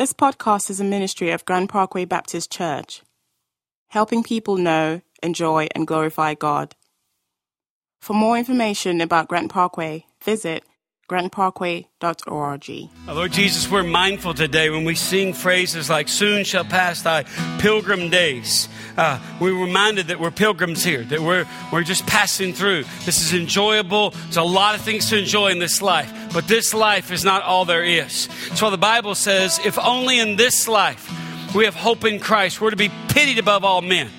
This podcast is a ministry of Grand Parkway Baptist Church, helping people know, enjoy, and glorify God. For more information about Grand Parkway, visit grandparkway.org. Lord Jesus, we're mindful today when we sing phrases like, Soon shall pass thy pilgrim days. Uh, we're reminded that we're pilgrims here, that we're, we're just passing through. This is enjoyable. There's a lot of things to enjoy in this life, but this life is not all there is. So the Bible says, If only in this life we have hope in Christ, we're to be pitied above all men.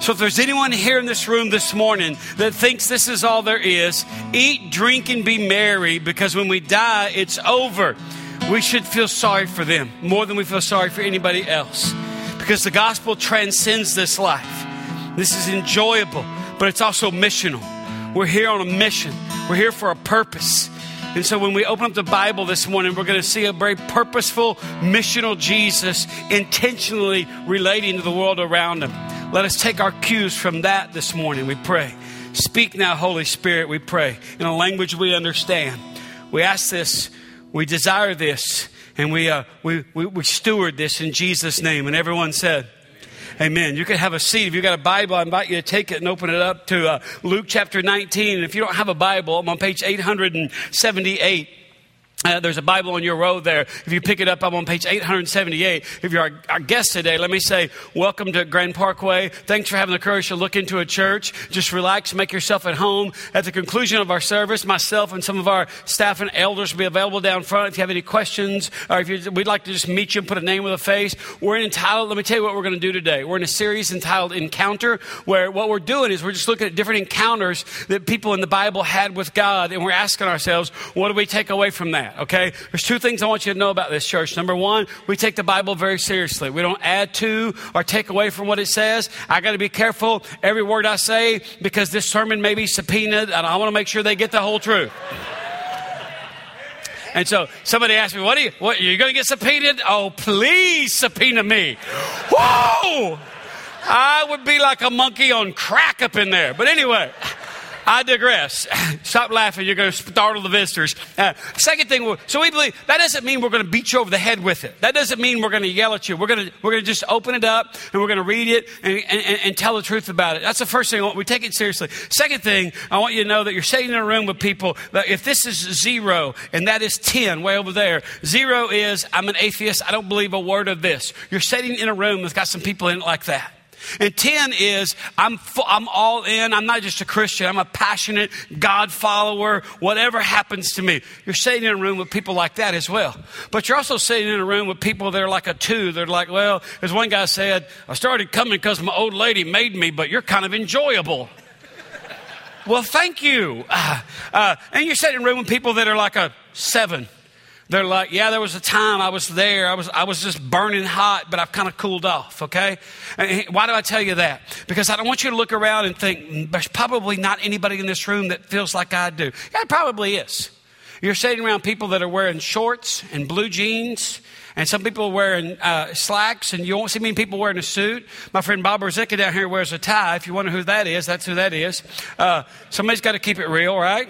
So if there's anyone here in this room this morning that thinks this is all there is, eat, drink, and be merry because when we die, it's over. We should feel sorry for them more than we feel sorry for anybody else because the gospel transcends this life. This is enjoyable, but it's also missional. We're here on a mission, we're here for a purpose. And so when we open up the Bible this morning, we're going to see a very purposeful, missional Jesus intentionally relating to the world around him. Let us take our cues from that this morning, we pray. Speak now, Holy Spirit, we pray, in a language we understand. We ask this, we desire this, and we, uh, we, we, we steward this in Jesus' name. And everyone said, Amen. You can have a seat. If you've got a Bible, I invite you to take it and open it up to uh, Luke chapter 19. And if you don't have a Bible, I'm on page 878. Uh, there's a Bible on your row there. If you pick it up, I'm on page 878. If you're our, our, guest today, let me say, welcome to Grand Parkway. Thanks for having the courage to look into a church. Just relax, make yourself at home. At the conclusion of our service, myself and some of our staff and elders will be available down front. If you have any questions, or if you, we'd like to just meet you and put a name with a face, we're entitled. Let me tell you what we're going to do today. We're in a series entitled Encounter, where what we're doing is we're just looking at different encounters that people in the Bible had with God, and we're asking ourselves, what do we take away from that? That, okay? There's two things I want you to know about this church. Number one, we take the Bible very seriously. We don't add to or take away from what it says. I got to be careful every word I say because this sermon may be subpoenaed and I want to make sure they get the whole truth. And so somebody asked me, "What are you? What you going to get subpoenaed? Oh, please subpoena me!" Whoa! I would be like a monkey on crack up in there. But anyway. I digress. Stop laughing. You're going to startle the visitors. Uh, second thing, so we believe that doesn't mean we're going to beat you over the head with it. That doesn't mean we're going to yell at you. We're going to, we're going to just open it up and we're going to read it and, and, and tell the truth about it. That's the first thing. We take it seriously. Second thing, I want you to know that you're sitting in a room with people that if this is zero and that is 10 way over there, zero is I'm an atheist. I don't believe a word of this. You're sitting in a room that's got some people in it like that. And 10 is I'm, I'm all in. I'm not just a Christian. I'm a passionate God follower. Whatever happens to me. You're sitting in a room with people like that as well. But you're also sitting in a room with people that are like a two. They're like, well, as one guy said, I started coming because my old lady made me, but you're kind of enjoyable. well, thank you. Uh, uh, and you're sitting in a room with people that are like a seven. They're like, yeah, there was a time I was there. I was, I was just burning hot, but I've kind of cooled off, okay? And why do I tell you that? Because I don't want you to look around and think, mm, there's probably not anybody in this room that feels like I do. Yeah, it probably is. You're sitting around people that are wearing shorts and blue jeans, and some people are wearing uh, slacks, and you won't see many people wearing a suit. My friend Bob Rosicka down here wears a tie. If you wonder who that is, that's who that is. Uh, somebody's got to keep it real, right?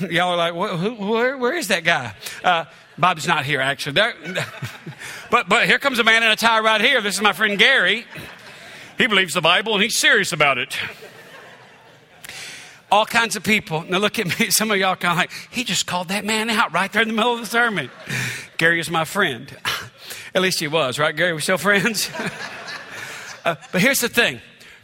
Y'all are like, where, where is that guy? Uh, Bob's not here, actually. There, but, but here comes a man in a tie right here. This is my friend Gary. He believes the Bible and he's serious about it. All kinds of people. Now look at me. Some of y'all kind of like, he just called that man out right there in the middle of the sermon. Gary is my friend. At least he was, right, Gary? We're still friends? uh, but here's the thing.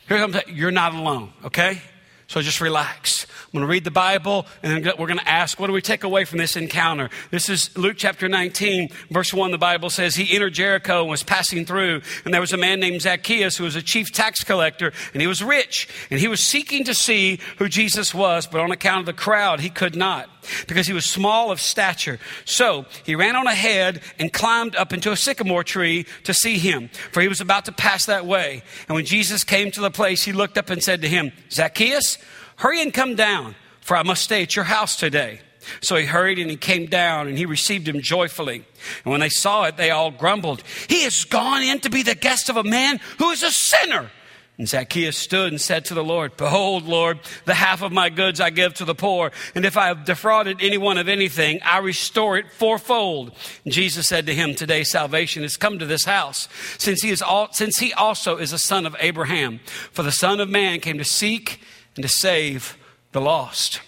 Here comes, you're not alone, okay? So just relax. I'm going to read the Bible and then we're going to ask, what do we take away from this encounter? This is Luke chapter 19, verse 1. The Bible says, He entered Jericho and was passing through, and there was a man named Zacchaeus who was a chief tax collector, and he was rich, and he was seeking to see who Jesus was, but on account of the crowd, he could not because he was small of stature. So he ran on ahead and climbed up into a sycamore tree to see him, for he was about to pass that way. And when Jesus came to the place, he looked up and said to him, Zacchaeus, Hurry and come down, for I must stay at your house today. So he hurried and he came down and he received him joyfully. And when they saw it, they all grumbled, He has gone in to be the guest of a man who is a sinner. And Zacchaeus stood and said to the Lord, Behold, Lord, the half of my goods I give to the poor, and if I have defrauded anyone of anything, I restore it fourfold. And Jesus said to him, Today salvation has come to this house, since he, is all, since he also is a son of Abraham. For the Son of Man came to seek and to save the lost.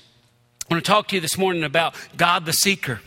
I want to talk to you this morning about God the Seeker.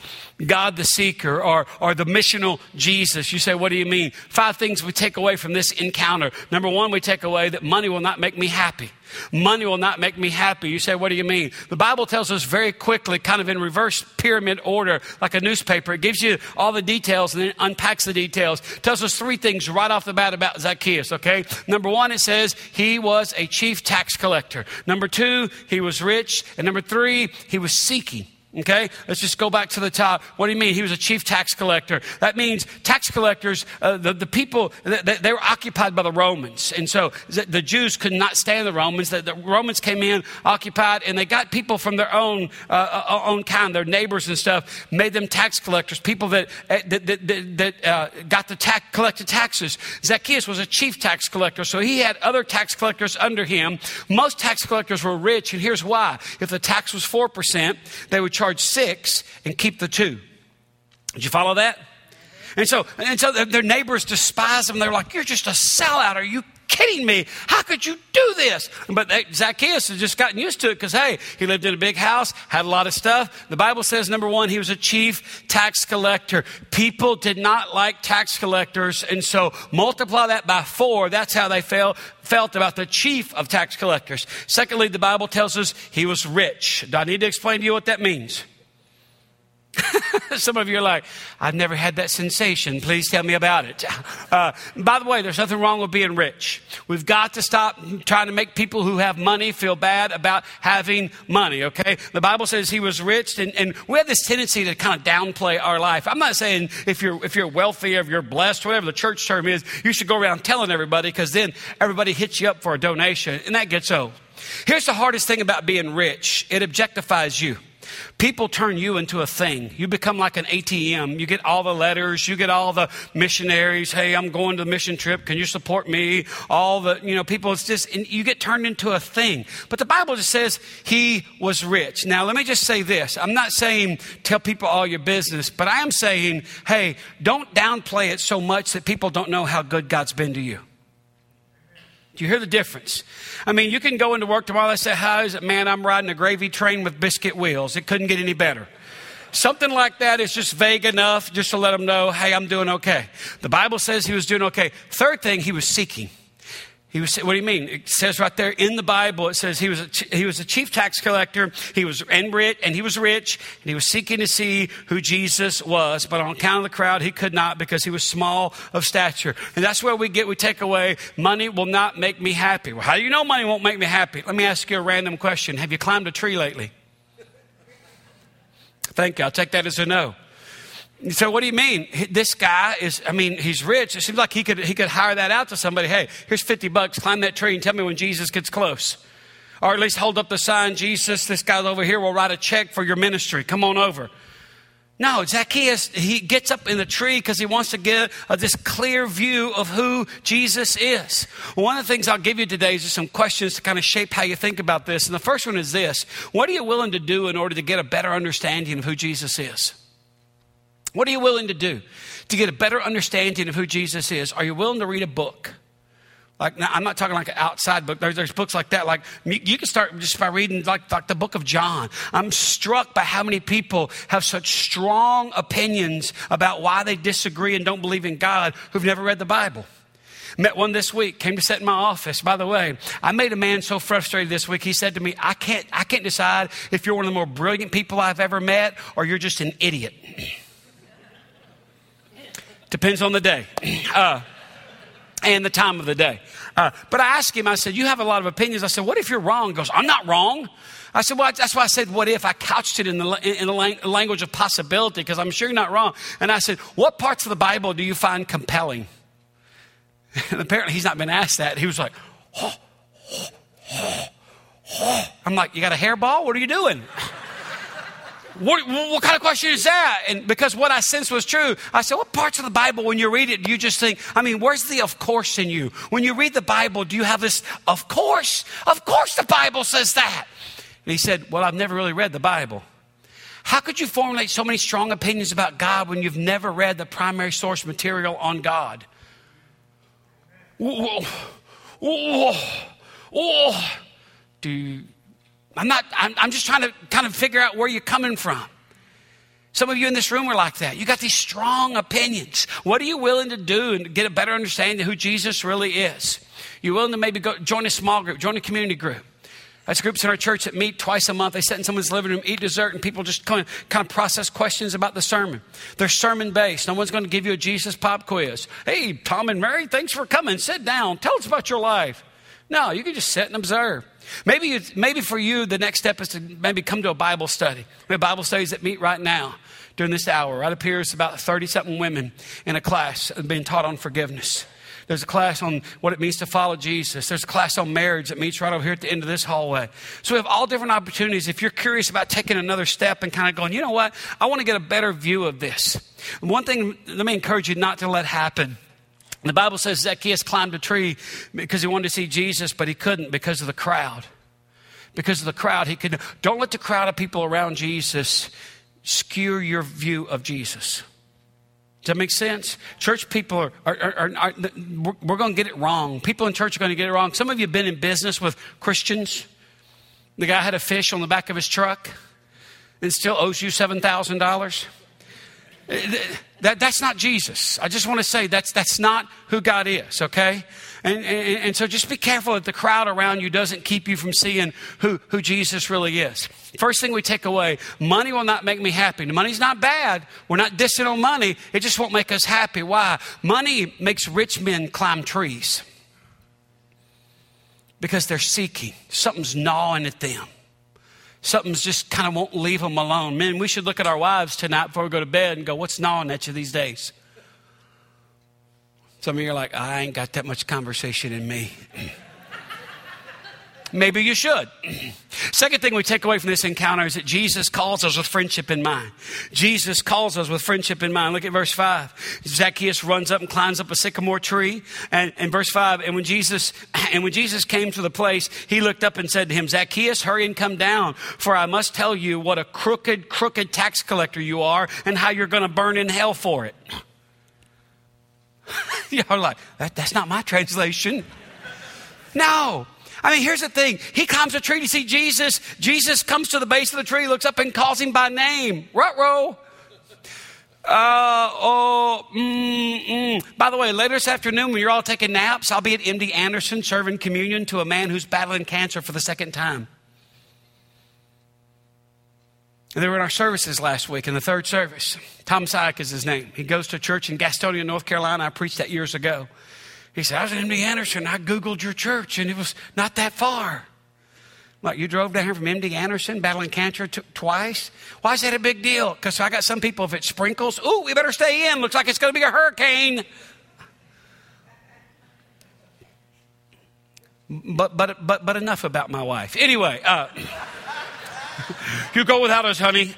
God the Seeker or, or the missional Jesus. You say, what do you mean? Five things we take away from this encounter. Number one, we take away that money will not make me happy. Money will not make me happy. You say, what do you mean? The Bible tells us very quickly, kind of in reverse pyramid order, like a newspaper. It gives you all the details and then unpacks the details. It tells us three things right off the bat about Zacchaeus, okay? Number one, it says he was a chief tax collector. Number two, he was rich. And number three, he was seeking. Okay, let's just go back to the top. What do you mean? He was a chief tax collector. That means tax collectors, uh, the, the people, they, they, were occupied by the Romans. And so the Jews could not stand the Romans. The, the Romans came in, occupied, and they got people from their own, uh, uh own kind, their neighbors and stuff, made them tax collectors, people that, uh, that, that, that uh, got the tax, collected taxes. Zacchaeus was a chief tax collector, so he had other tax collectors under him. Most tax collectors were rich, and here's why. If the tax was 4%, they would charge six and keep the two. Did you follow that? And so, and so their neighbors despise them. They're like, You're just a sellout. Are you kidding me? How could you do this? But Zacchaeus has just gotten used to it because, hey, he lived in a big house, had a lot of stuff. The Bible says, number one, he was a chief tax collector. People did not like tax collectors. And so multiply that by four. That's how they felt, felt about the chief of tax collectors. Secondly, the Bible tells us he was rich. Do I need to explain to you what that means? Some of you are like, I've never had that sensation. Please tell me about it. Uh, by the way, there's nothing wrong with being rich. We've got to stop trying to make people who have money feel bad about having money, okay? The Bible says he was rich, and, and we have this tendency to kind of downplay our life. I'm not saying if you're, if you're wealthy, if you're blessed, whatever the church term is, you should go around telling everybody because then everybody hits you up for a donation, and that gets old. Here's the hardest thing about being rich it objectifies you. People turn you into a thing. You become like an ATM. You get all the letters, you get all the missionaries. Hey, I'm going to the mission trip. Can you support me? All the, you know, people, it's just, you get turned into a thing. But the Bible just says he was rich. Now, let me just say this. I'm not saying tell people all your business, but I am saying, hey, don't downplay it so much that people don't know how good God's been to you. You hear the difference? I mean, you can go into work tomorrow and say, How is it, man? I'm riding a gravy train with biscuit wheels. It couldn't get any better. Something like that is just vague enough just to let them know, hey, I'm doing okay. The Bible says he was doing okay. Third thing, he was seeking. He was, what do you mean? It says right there in the Bible, it says he was a, he was a chief tax collector. He was and rich, and he was rich, and he was seeking to see who Jesus was. But on account of the crowd, he could not because he was small of stature. And that's where we get, we take away, money will not make me happy. Well, how do you know money won't make me happy? Let me ask you a random question. Have you climbed a tree lately? Thank you. I'll take that as a no. So what do you mean? This guy is, I mean, he's rich. It seems like he could, he could hire that out to somebody. Hey, here's 50 bucks. Climb that tree and tell me when Jesus gets close. Or at least hold up the sign, Jesus, this guy over here will write a check for your ministry. Come on over. No, Zacchaeus, he gets up in the tree because he wants to get uh, this clear view of who Jesus is. One of the things I'll give you today is just some questions to kind of shape how you think about this. And the first one is this What are you willing to do in order to get a better understanding of who Jesus is? What are you willing to do to get a better understanding of who Jesus is? Are you willing to read a book? Like, now, I'm not talking like an outside book. There's, there's, books like that. Like, you can start just by reading like, like the book of John. I'm struck by how many people have such strong opinions about why they disagree and don't believe in God who've never read the Bible. Met one this week, came to sit in my office. By the way, I made a man so frustrated this week. He said to me, I can't, I can't decide if you're one of the more brilliant people I've ever met or you're just an idiot. Depends on the day uh, and the time of the day. Uh, but I asked him, I said, You have a lot of opinions. I said, What if you're wrong? He goes, I'm not wrong. I said, Well, that's why I said, What if? I couched it in the, in the language of possibility because I'm sure you're not wrong. And I said, What parts of the Bible do you find compelling? And apparently he's not been asked that. He was like, oh, oh, oh, I'm like, You got a hairball? What are you doing? What, what, kind of question is that? And because what I sensed was true, I said, What parts of the Bible, when you read it, do you just think, I mean, where's the of course in you? When you read the Bible, do you have this, of course? Of course the Bible says that. And he said, Well, I've never really read the Bible. How could you formulate so many strong opinions about God when you've never read the primary source material on God? Oh, oh, oh. Do I'm not, I'm, I'm just trying to kind of figure out where you're coming from. Some of you in this room are like that. You got these strong opinions. What are you willing to do and get a better understanding of who Jesus really is? You willing to maybe go join a small group, join a community group? That's groups in our church that meet twice a month. They sit in someone's living room, eat dessert, and people just kind of, kind of process questions about the sermon. They're sermon based. No one's going to give you a Jesus pop quiz. Hey, Tom and Mary, thanks for coming. Sit down. Tell us about your life. No, you can just sit and observe. Maybe, maybe for you, the next step is to maybe come to a Bible study. We have Bible studies that meet right now during this hour. Right up here is about 30 something women in a class being taught on forgiveness. There's a class on what it means to follow Jesus. There's a class on marriage that meets right over here at the end of this hallway. So we have all different opportunities. If you're curious about taking another step and kind of going, you know what? I want to get a better view of this. One thing, let me encourage you not to let happen. The Bible says Zacchaeus climbed a tree because he wanted to see Jesus, but he couldn't because of the crowd. Because of the crowd, he could. Don't let the crowd of people around Jesus skew your view of Jesus. Does that make sense? Church people are, are, are, are we're going to get it wrong. People in church are going to get it wrong. Some of you have been in business with Christians. The guy had a fish on the back of his truck and still owes you $7,000. That, that's not Jesus. I just want to say that's, that's not who God is, okay? And, and, and, so just be careful that the crowd around you doesn't keep you from seeing who, who Jesus really is. First thing we take away money will not make me happy. Money's not bad. We're not dissing on money. It just won't make us happy. Why? Money makes rich men climb trees because they're seeking, something's gnawing at them. Something's just kind of won't leave them alone. Men, we should look at our wives tonight before we go to bed and go, What's gnawing at you these days? Some of you are like, I ain't got that much conversation in me. Maybe you should. Second thing we take away from this encounter is that Jesus calls us with friendship in mind. Jesus calls us with friendship in mind. Look at verse 5. Zacchaeus runs up and climbs up a sycamore tree. And in verse 5, and when Jesus and when Jesus came to the place, he looked up and said to him, Zacchaeus, hurry and come down, for I must tell you what a crooked, crooked tax collector you are and how you're going to burn in hell for it. You're like, that, that's not my translation. No, I mean, here's the thing. He climbs a tree to see Jesus. Jesus comes to the base of the tree, looks up and calls him by name. Rutro. Uh, oh, mm, mm. By the way, later this afternoon when you're all taking naps, I'll be at MD Anderson serving communion to a man who's battling cancer for the second time. And they were in our services last week in the third service. Tom Syke is his name. He goes to a church in Gastonia, North Carolina. I preached that years ago. He said, I was in MD Anderson. I Googled your church, and it was not that far. What, you drove down here from MD Anderson battling cancer t- twice? Why is that a big deal? Because I got some people, if it sprinkles, ooh, we better stay in. Looks like it's going to be a hurricane. But, but, but, but enough about my wife. Anyway, uh, you go without us, honey.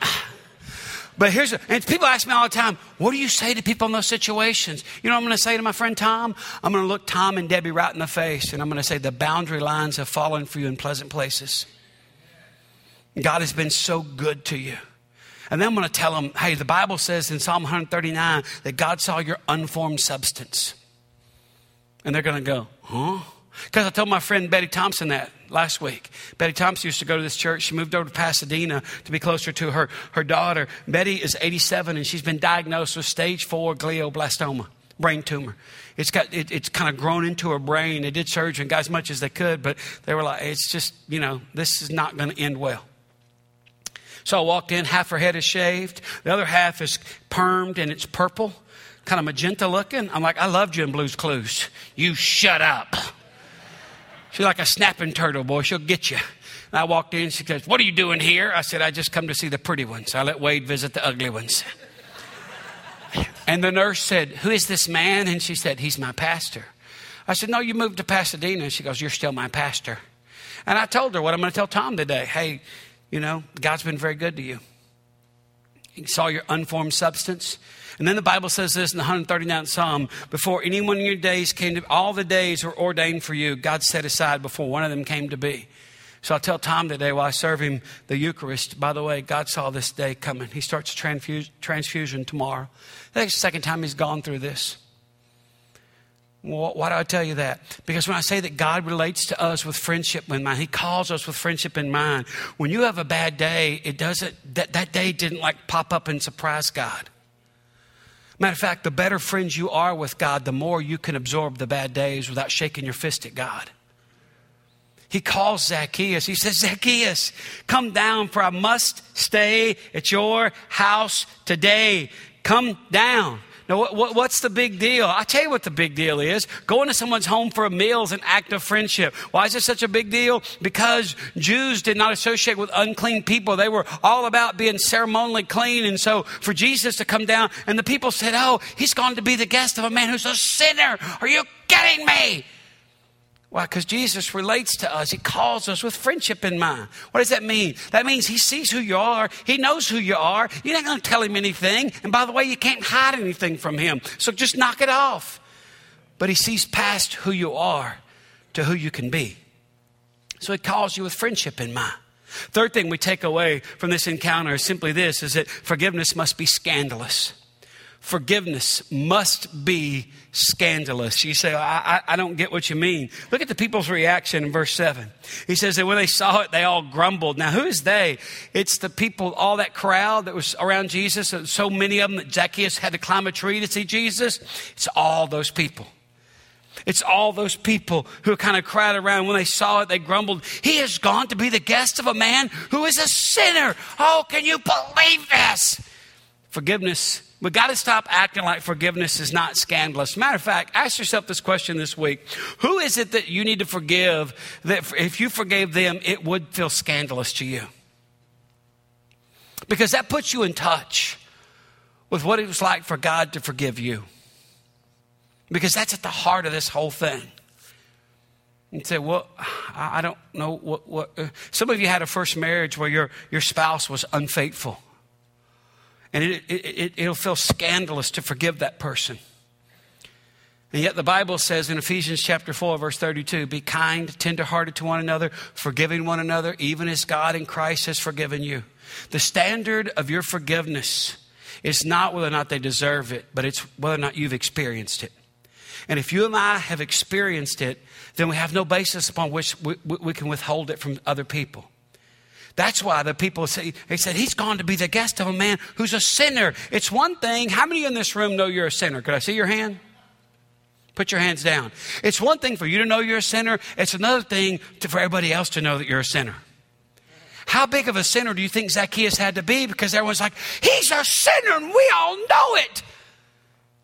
But here's, and people ask me all the time, what do you say to people in those situations? You know I'm going to say to my friend Tom? I'm going to look Tom and Debbie right in the face and I'm going to say, the boundary lines have fallen for you in pleasant places. God has been so good to you. And then I'm going to tell them, hey, the Bible says in Psalm 139 that God saw your unformed substance. And they're going to go, huh? Because I told my friend Betty Thompson that last week. Betty Thompson used to go to this church. She moved over to Pasadena to be closer to her, her daughter. Betty is 87 and she's been diagnosed with stage four glioblastoma, brain tumor. It's got it, it's kind of grown into her brain. They did surgery and got as much as they could, but they were like, it's just, you know, this is not going to end well. So I walked in, half her head is shaved, the other half is permed and it's purple, kind of magenta looking. I'm like, I loved you in Blue's Clues. You shut up. She's like a snapping turtle, boy. She'll get you. And I walked in. She says, What are you doing here? I said, I just come to see the pretty ones. I let Wade visit the ugly ones. And the nurse said, Who is this man? And she said, He's my pastor. I said, No, you moved to Pasadena. And she goes, You're still my pastor. And I told her what I'm going to tell Tom today. Hey, you know, God's been very good to you. He saw your unformed substance. And then the Bible says this in the 139th Psalm before any one of your days came to, all the days were ordained for you, God set aside before one of them came to be. So I tell Tom today while I serve him the Eucharist, by the way, God saw this day coming. He starts transfus- transfusion tomorrow. That's the second time he's gone through this. Well, why do I tell you that? Because when I say that God relates to us with friendship in mind, He calls us with friendship in mind. When you have a bad day, it doesn't, that, that day didn't like pop up and surprise God. Matter of fact, the better friends you are with God, the more you can absorb the bad days without shaking your fist at God. He calls Zacchaeus. He says, Zacchaeus, come down, for I must stay at your house today. Come down. Now, what, what, what's the big deal? I'll tell you what the big deal is. Going to someone's home for a meal is an act of friendship. Why is this such a big deal? Because Jews did not associate with unclean people. They were all about being ceremonially clean. And so for Jesus to come down, and the people said, Oh, he's going to be the guest of a man who's a sinner. Are you kidding me? Why? Because Jesus relates to us. He calls us with friendship in mind. What does that mean? That means He sees who you are. He knows who you are. You're not going to tell Him anything. And by the way, you can't hide anything from Him. So just knock it off. But He sees past who you are to who you can be. So He calls you with friendship in mind. Third thing we take away from this encounter is simply this is that forgiveness must be scandalous forgiveness must be scandalous. You say, I, I, I, don't get what you mean. Look at the people's reaction in verse 7. He says that when they saw it, they all grumbled. Now, who is they? It's the people, all that crowd that was around Jesus, so many of them that Zacchaeus had to climb a tree to see Jesus. It's all those people. It's all those people who kind of cried around. When they saw it, they grumbled, He has gone to be the guest of a man who is a sinner. Oh, can you believe this? Forgiveness we got to stop acting like forgiveness is not scandalous. Matter of fact, ask yourself this question this week Who is it that you need to forgive that if you forgave them, it would feel scandalous to you? Because that puts you in touch with what it was like for God to forgive you. Because that's at the heart of this whole thing. You say, well, I don't know what, what. Uh, some of you had a first marriage where your, your spouse was unfaithful and it, it, it, will feel scandalous to forgive that person. And yet the Bible says in Ephesians chapter 4, verse 32, be kind, tenderhearted to one another, forgiving one another, even as God in Christ has forgiven you. The standard of your forgiveness is not whether or not they deserve it, but it's whether or not you've experienced it. And if you and I have experienced it, then we have no basis upon which we, we can withhold it from other people. That's why the people say, they said, he's gone to be the guest of a man who's a sinner. It's one thing. How many in this room know you're a sinner? Could I see your hand? Put your hands down. It's one thing for you to know you're a sinner. It's another thing to, for everybody else to know that you're a sinner. How big of a sinner do you think Zacchaeus had to be? Because everyone's like, he's a sinner and we all know it.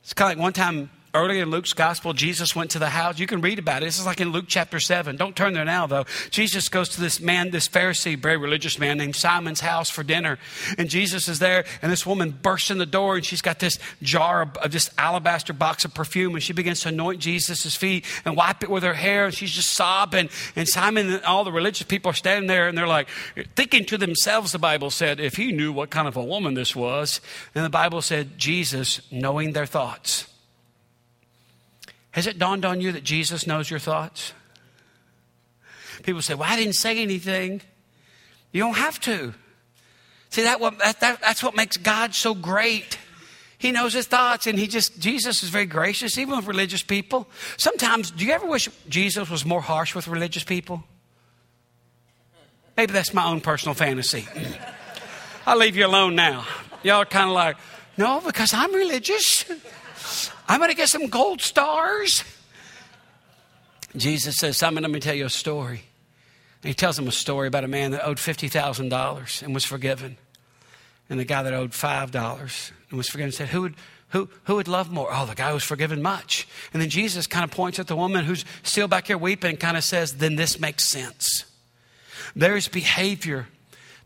It's kind of like one time Early in Luke's gospel, Jesus went to the house. You can read about it. This is like in Luke chapter 7. Don't turn there now, though. Jesus goes to this man, this Pharisee, very religious man named Simon's house for dinner. And Jesus is there, and this woman bursts in the door, and she's got this jar of, of this alabaster box of perfume, and she begins to anoint Jesus' feet and wipe it with her hair, and she's just sobbing. And Simon and all the religious people are standing there, and they're like, thinking to themselves, the Bible said, if he knew what kind of a woman this was. And the Bible said, Jesus, knowing their thoughts, has it dawned on you that Jesus knows your thoughts? People say, Well, I didn't say anything. You don't have to. See, that, that, that, that's what makes God so great. He knows his thoughts, and he just, Jesus is very gracious, even with religious people. Sometimes, do you ever wish Jesus was more harsh with religious people? Maybe that's my own personal fantasy. I'll leave you alone now. Y'all are kind of like, no, because I'm religious. I'm going to get some gold stars. Jesus says, Simon, let me tell you a story. And he tells him a story about a man that owed $50,000 and was forgiven. And the guy that owed $5 and was forgiven said, Who would, who, who would love more? Oh, the guy who's forgiven much. And then Jesus kind of points at the woman who's still back here weeping and kind of says, Then this makes sense. There is behavior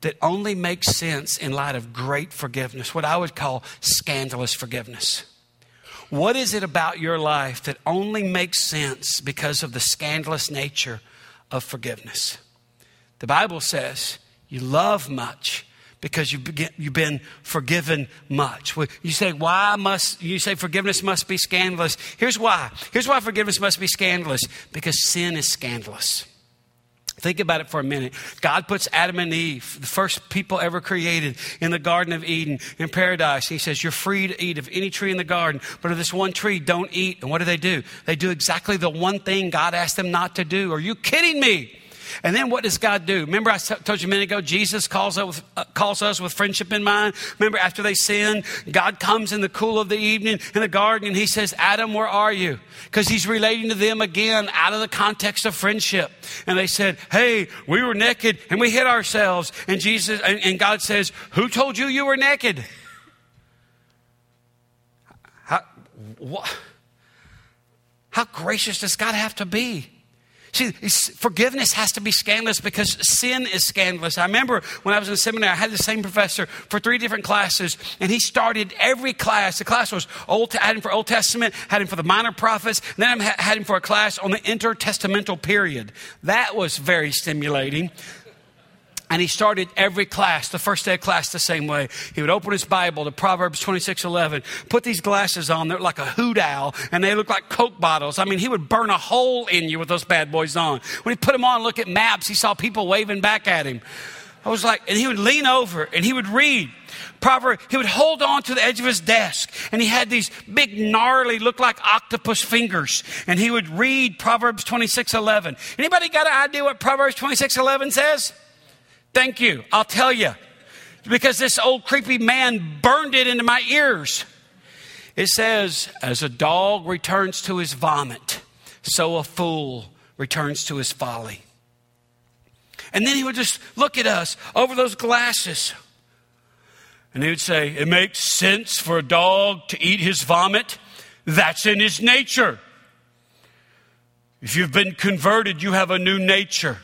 that only makes sense in light of great forgiveness, what I would call scandalous forgiveness. What is it about your life that only makes sense because of the scandalous nature of forgiveness? The Bible says you love much because you've, been forgiven much. You say, why must, you say forgiveness must be scandalous. Here's why. Here's why forgiveness must be scandalous because sin is scandalous. Think about it for a minute. God puts Adam and Eve, the first people ever created, in the Garden of Eden, in paradise. He says, You're free to eat of any tree in the garden, but of this one tree, don't eat. And what do they do? They do exactly the one thing God asked them not to do. Are you kidding me? And then what does God do? Remember, I told you a minute ago, Jesus calls us, calls us with friendship in mind. Remember, after they sin, God comes in the cool of the evening in the garden and he says, Adam, where are you? Because he's relating to them again out of the context of friendship. And they said, Hey, we were naked and we hid ourselves. And Jesus, and, and God says, Who told you you were naked? How, what, how gracious does God have to be? See, forgiveness has to be scandalous because sin is scandalous. I remember when I was in seminary, I had the same professor for three different classes, and he started every class. The class was Old, I had him for Old Testament, had him for the minor prophets, and then I had him for a class on the intertestamental period. That was very stimulating. And he started every class, the first day of class, the same way. He would open his Bible to Proverbs 26 11, put these glasses on, they're like a hoot owl, and they look like Coke bottles. I mean, he would burn a hole in you with those bad boys on. When he put them on, look at maps, he saw people waving back at him. I was like, and he would lean over and he would read. Proverb, he would hold on to the edge of his desk and he had these big gnarly, look like octopus fingers. And he would read Proverbs 26 11. Anybody got an idea what Proverbs 26 11 says? Thank you. I'll tell you. Because this old creepy man burned it into my ears. It says, As a dog returns to his vomit, so a fool returns to his folly. And then he would just look at us over those glasses. And he would say, It makes sense for a dog to eat his vomit. That's in his nature. If you've been converted, you have a new nature.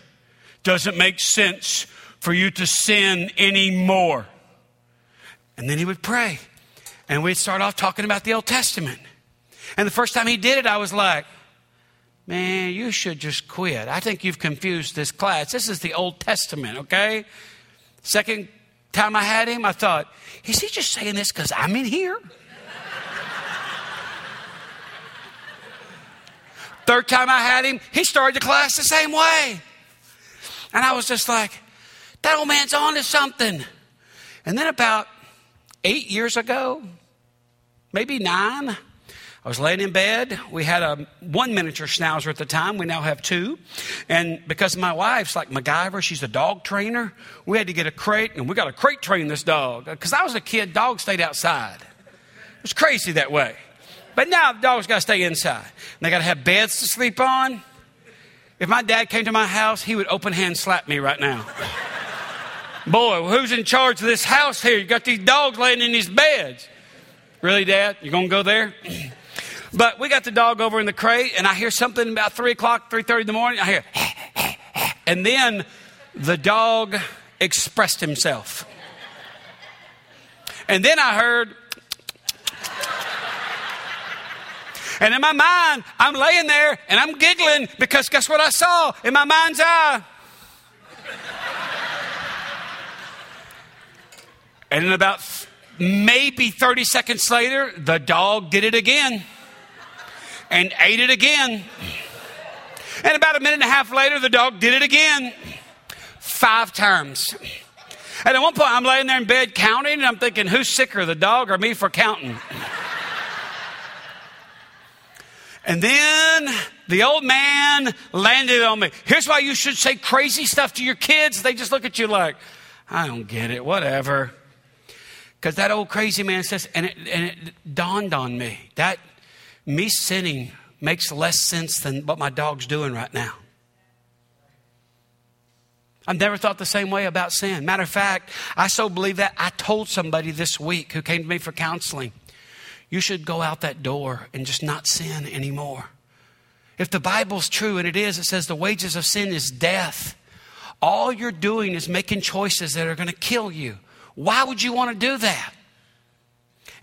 Doesn't make sense for you to sin anymore. And then he would pray. And we'd start off talking about the Old Testament. And the first time he did it, I was like, man, you should just quit. I think you've confused this class. This is the Old Testament, okay? Second time I had him, I thought, is he just saying this because I'm in here? Third time I had him, he started the class the same way. And I was just like, that old man's on to something. And then about eight years ago, maybe nine, I was laying in bed. We had a one miniature schnauzer at the time. We now have two. And because my wife's like MacGyver, she's a dog trainer, we had to get a crate, and we got a crate train this dog. Because I was a kid, dogs stayed outside. It was crazy that way. But now dogs got to stay inside. And they got to have beds to sleep on. If my dad came to my house, he would open hand slap me right now. Boy, who's in charge of this house here? You got these dogs laying in these beds. Really, Dad? You gonna go there? but we got the dog over in the crate, and I hear something about three o'clock, three thirty in the morning. I hear, and then the dog expressed himself. And then I heard, and in my mind, I'm laying there and I'm giggling because guess what I saw in my mind's eye? And then about maybe 30 seconds later, the dog did it again and ate it again. And about a minute and a half later, the dog did it again five times. And at one point, I'm laying there in bed counting, and I'm thinking, who's sicker, the dog or me for counting? And then the old man landed on me. Here's why you should say crazy stuff to your kids. They just look at you like, I don't get it, whatever. Because that old crazy man says, and it, and it dawned on me that me sinning makes less sense than what my dog's doing right now. I've never thought the same way about sin. Matter of fact, I so believe that I told somebody this week who came to me for counseling, you should go out that door and just not sin anymore. If the Bible's true, and it is, it says the wages of sin is death. All you're doing is making choices that are going to kill you. Why would you want to do that?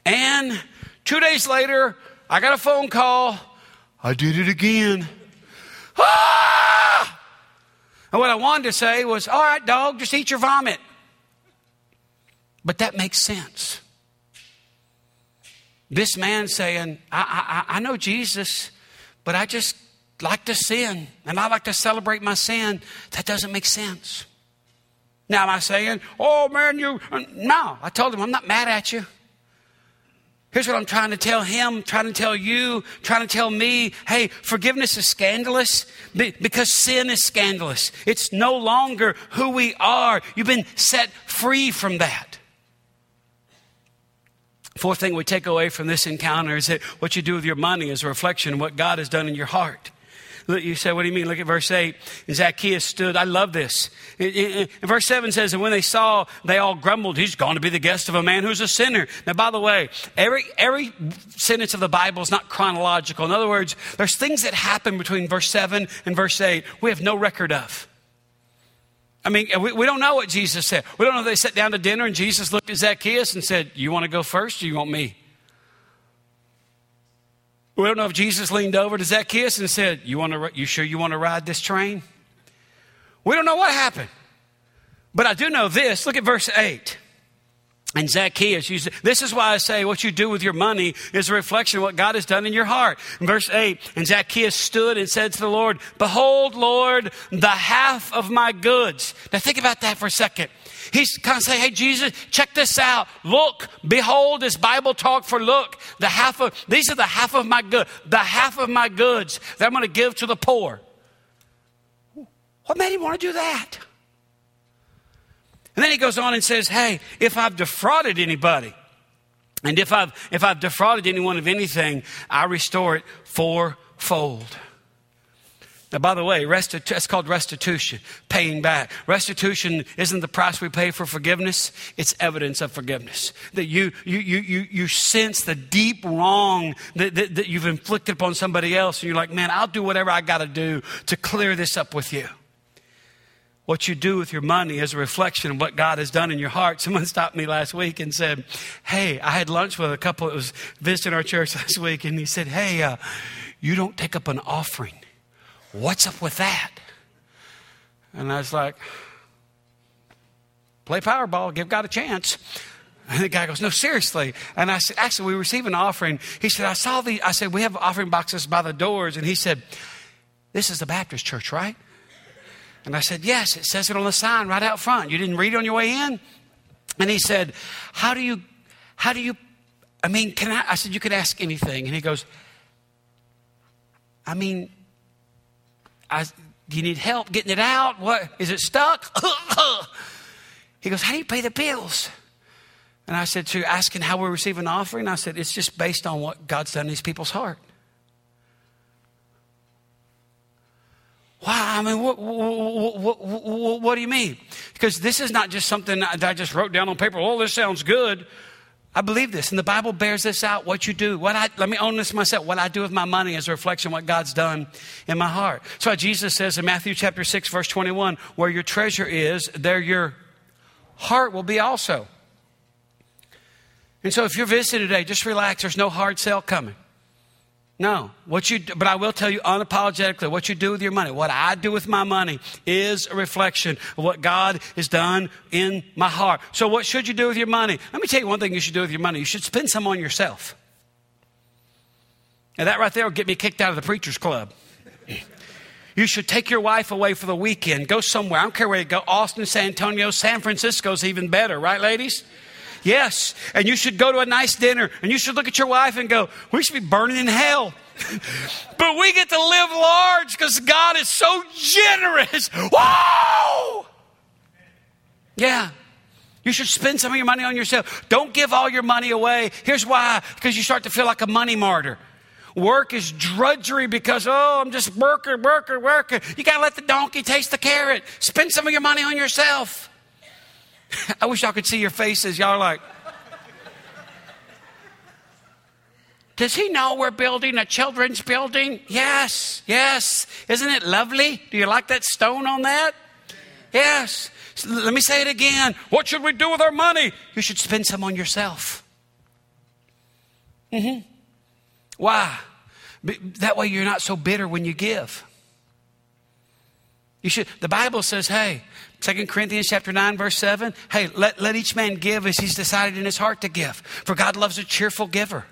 And two days later, I got a phone call. I did it again. Ah! And what I wanted to say was, all right, dog, just eat your vomit. But that makes sense. This man saying, I, I, I know Jesus, but I just like to sin and I like to celebrate my sin. That doesn't make sense. Now, am I saying, oh man, you. Uh, no, I told him, I'm not mad at you. Here's what I'm trying to tell him, trying to tell you, trying to tell me. Hey, forgiveness is scandalous because sin is scandalous. It's no longer who we are. You've been set free from that. Fourth thing we take away from this encounter is that what you do with your money is a reflection of what God has done in your heart. You say, what do you mean? Look at verse 8. Zacchaeus stood. I love this. In verse 7 says, And when they saw, they all grumbled, He's gone to be the guest of a man who's a sinner. Now, by the way, every, every sentence of the Bible is not chronological. In other words, there's things that happen between verse 7 and verse 8 we have no record of. I mean, we, we don't know what Jesus said. We don't know they sat down to dinner and Jesus looked at Zacchaeus and said, You want to go first or you want me? We don't know if Jesus leaned over to Zacchaeus and said, "You want to? You sure you want to ride this train?" We don't know what happened, but I do know this. Look at verse eight. And Zacchaeus, you, this is why I say what you do with your money is a reflection of what God has done in your heart. Verse 8, and Zacchaeus stood and said to the Lord, Behold, Lord, the half of my goods. Now think about that for a second. He's kind of saying, Hey, Jesus, check this out. Look, behold, this Bible talk for look. The half of, these are the half of my good, the half of my goods that I'm going to give to the poor. What made him want to do that? And then he goes on and says, Hey, if I've defrauded anybody, and if I've, if I've defrauded anyone of anything, I restore it fourfold. Now, by the way, restitu- it's called restitution, paying back. Restitution isn't the price we pay for forgiveness, it's evidence of forgiveness. That you, you, you, you, you sense the deep wrong that, that, that you've inflicted upon somebody else, and you're like, man, I'll do whatever I got to do to clear this up with you. What you do with your money is a reflection of what God has done in your heart. Someone stopped me last week and said, Hey, I had lunch with a couple that was visiting our church last week, and he said, Hey, uh, you don't take up an offering. What's up with that? And I was like, Play Powerball, give God a chance. And the guy goes, No, seriously. And I said, Actually, we receive an offering. He said, I saw the, I said, We have offering boxes by the doors. And he said, This is the Baptist church, right? And I said, Yes, it says it on the sign right out front. You didn't read it on your way in? And he said, How do you, how do you, I mean, can I, I said, You can ask anything. And he goes, I mean, I, do you need help getting it out? What is it stuck? he goes, How do you pay the bills? And I said, you're asking how we receive an offering? I said, It's just based on what God's done in these people's heart. I mean, what, what, what, what, do you mean? Because this is not just something that I just wrote down on paper. Oh, this sounds good. I believe this, and the Bible bears this out. What you do, what I let me own this myself. What I do with my money is a reflection of what God's done in my heart. So Jesus says in Matthew chapter six, verse twenty-one, "Where your treasure is, there your heart will be also." And so, if you're visiting today, just relax. There's no hard sell coming. No, what you, but I will tell you unapologetically, what you do with your money, what I do with my money is a reflection of what God has done in my heart. So what should you do with your money? Let me tell you one thing you should do with your money. You should spend some on yourself. And that right there will get me kicked out of the preacher's club. You should take your wife away for the weekend. Go somewhere. I don't care where you go. Austin, San Antonio, San Francisco's even better, right, ladies? Yes. And you should go to a nice dinner and you should look at your wife and go, we should be burning in hell. but we get to live large because God is so generous. Whoa! Yeah. You should spend some of your money on yourself. Don't give all your money away. Here's why because you start to feel like a money martyr. Work is drudgery because, oh, I'm just working, working, working. You got to let the donkey taste the carrot. Spend some of your money on yourself. I wish y'all could see your faces. Y'all like, Does he know we're building a children's building? Yes, yes. Isn't it lovely? Do you like that stone on that? Yes. Let me say it again. What should we do with our money? You should spend some on yourself. Mm-hmm. Why? That way you're not so bitter when you give. You should, the Bible says, hey, 2 Corinthians chapter 9, verse 7, hey, let, let each man give as he's decided in his heart to give. For God loves a cheerful giver.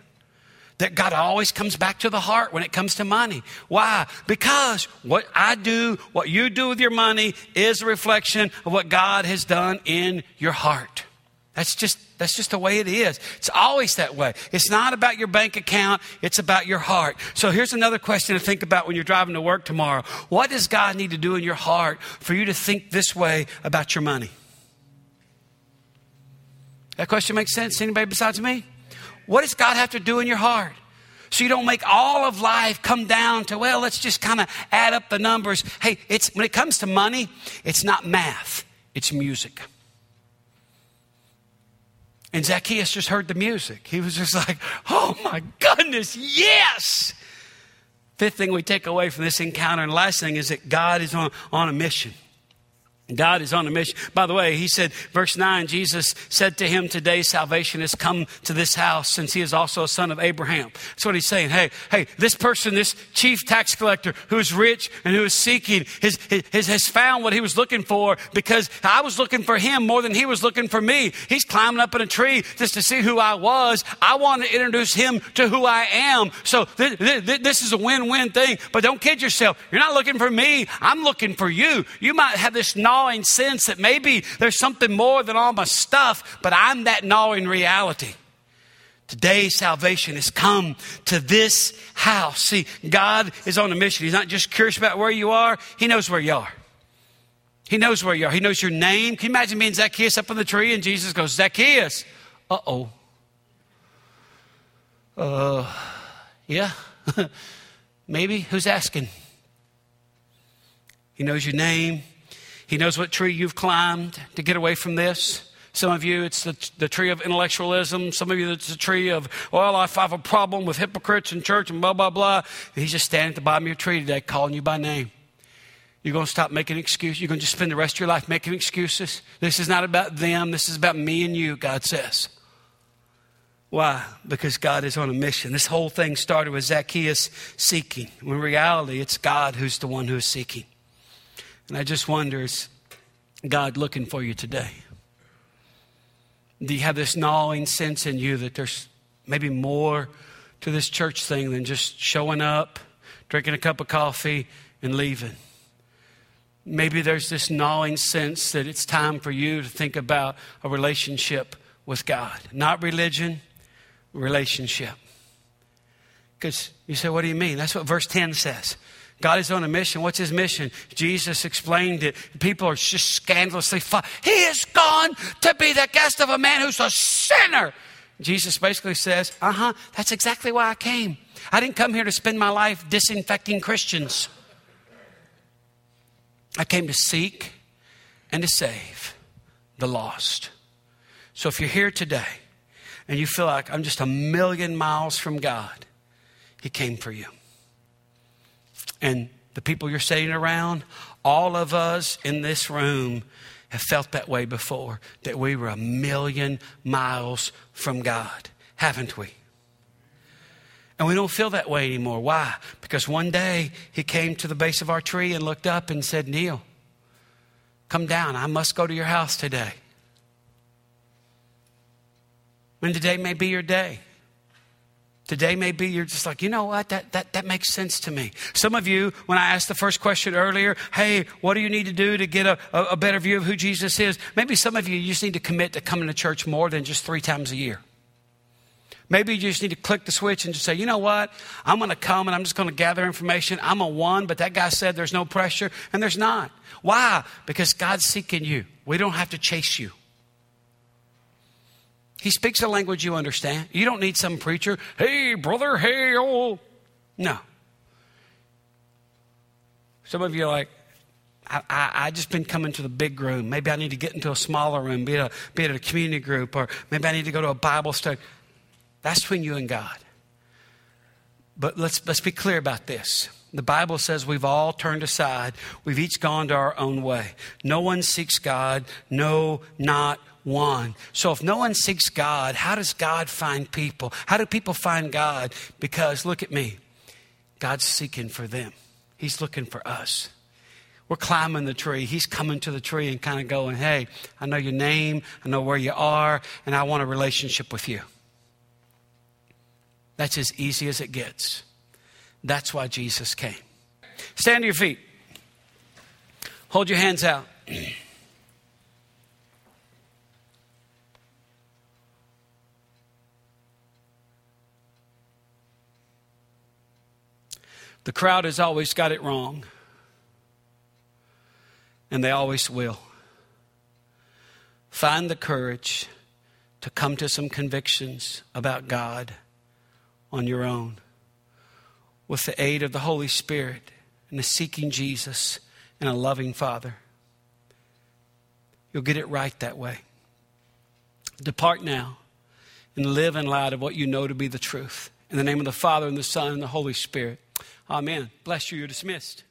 That God always comes back to the heart when it comes to money. Why? Because what I do, what you do with your money, is a reflection of what God has done in your heart. That's just that's just the way it is. It's always that way. It's not about your bank account, it's about your heart. So here's another question to think about when you're driving to work tomorrow. What does God need to do in your heart for you to think this way about your money? That question makes sense? Anybody besides me? What does God have to do in your heart? So you don't make all of life come down to, well, let's just kind of add up the numbers. Hey, it's when it comes to money, it's not math, it's music. And Zacchaeus just heard the music. He was just like, oh my goodness, yes. Fifth thing we take away from this encounter, and last thing is that God is on, on a mission. God is on a mission. By the way, he said, verse 9, Jesus said to him, Today salvation has come to this house since he is also a son of Abraham. That's what he's saying. Hey, hey, this person, this chief tax collector who is rich and who is seeking, his, his, has found what he was looking for because I was looking for him more than he was looking for me. He's climbing up in a tree just to see who I was. I want to introduce him to who I am. So th- th- th- this is a win win thing. But don't kid yourself. You're not looking for me. I'm looking for you. You might have this knowledge gnawing sense that maybe there's something more than all my stuff, but I'm that gnawing reality. Today, salvation has come to this house. See, God is on a mission. He's not just curious about where you are, He knows where you are. He knows where you are. He knows your name. Can you imagine being Zacchaeus up on the tree and Jesus goes, Zacchaeus? Uh oh. Uh, yeah. Maybe. Who's asking? He knows your name. He knows what tree you've climbed to get away from this. Some of you, it's the, the tree of intellectualism. Some of you, it's the tree of, well, I have a problem with hypocrites in church and blah, blah, blah. he's just standing at the bottom of your tree today calling you by name. You're going to stop making excuses. You're going to just spend the rest of your life making excuses. This is not about them. This is about me and you, God says. Why? Because God is on a mission. This whole thing started with Zacchaeus seeking. When in reality, it's God who's the one who is seeking. And I just wonder is God looking for you today? Do you have this gnawing sense in you that there's maybe more to this church thing than just showing up, drinking a cup of coffee, and leaving? Maybe there's this gnawing sense that it's time for you to think about a relationship with God. Not religion, relationship. Because you say, what do you mean? That's what verse 10 says. God is on a mission. What's his mission? Jesus explained it. People are just scandalously. He is gone to be the guest of a man who's a sinner. Jesus basically says, uh huh, that's exactly why I came. I didn't come here to spend my life disinfecting Christians. I came to seek and to save the lost. So if you're here today and you feel like I'm just a million miles from God, He came for you and the people you're sitting around, all of us in this room have felt that way before, that we were a million miles from God, haven't we? And we don't feel that way anymore. Why? Because one day he came to the base of our tree and looked up and said, Neil, come down. I must go to your house today. And today may be your day. Today, maybe you're just like, you know what? That, that, that makes sense to me. Some of you, when I asked the first question earlier, hey, what do you need to do to get a, a, a better view of who Jesus is? Maybe some of you, you just need to commit to coming to church more than just three times a year. Maybe you just need to click the switch and just say, you know what? I'm going to come and I'm just going to gather information. I'm a one, but that guy said there's no pressure, and there's not. Why? Because God's seeking you. We don't have to chase you. He speaks a language you understand. You don't need some preacher, hey, brother, hey, oh. No. Some of you are like, I, I, I, just been coming to the big room. Maybe I need to get into a smaller room, be it a, be a community group, or maybe I need to go to a Bible study. That's between you and God. But let's, let's be clear about this. The Bible says we've all turned aside. We've each gone to our own way. No one seeks God. No, not one. So if no one seeks God, how does God find people? How do people find God? Because look at me. God's seeking for them. He's looking for us. We're climbing the tree. He's coming to the tree and kind of going, Hey, I know your name, I know where you are, and I want a relationship with you. That's as easy as it gets. That's why Jesus came. Stand to your feet. Hold your hands out. The crowd has always got it wrong, and they always will. Find the courage to come to some convictions about God on your own with the aid of the Holy Spirit and the seeking Jesus and a loving Father. You'll get it right that way. Depart now and live in light of what you know to be the truth. In the name of the Father, and the Son, and the Holy Spirit. Amen. Bless you. You're dismissed.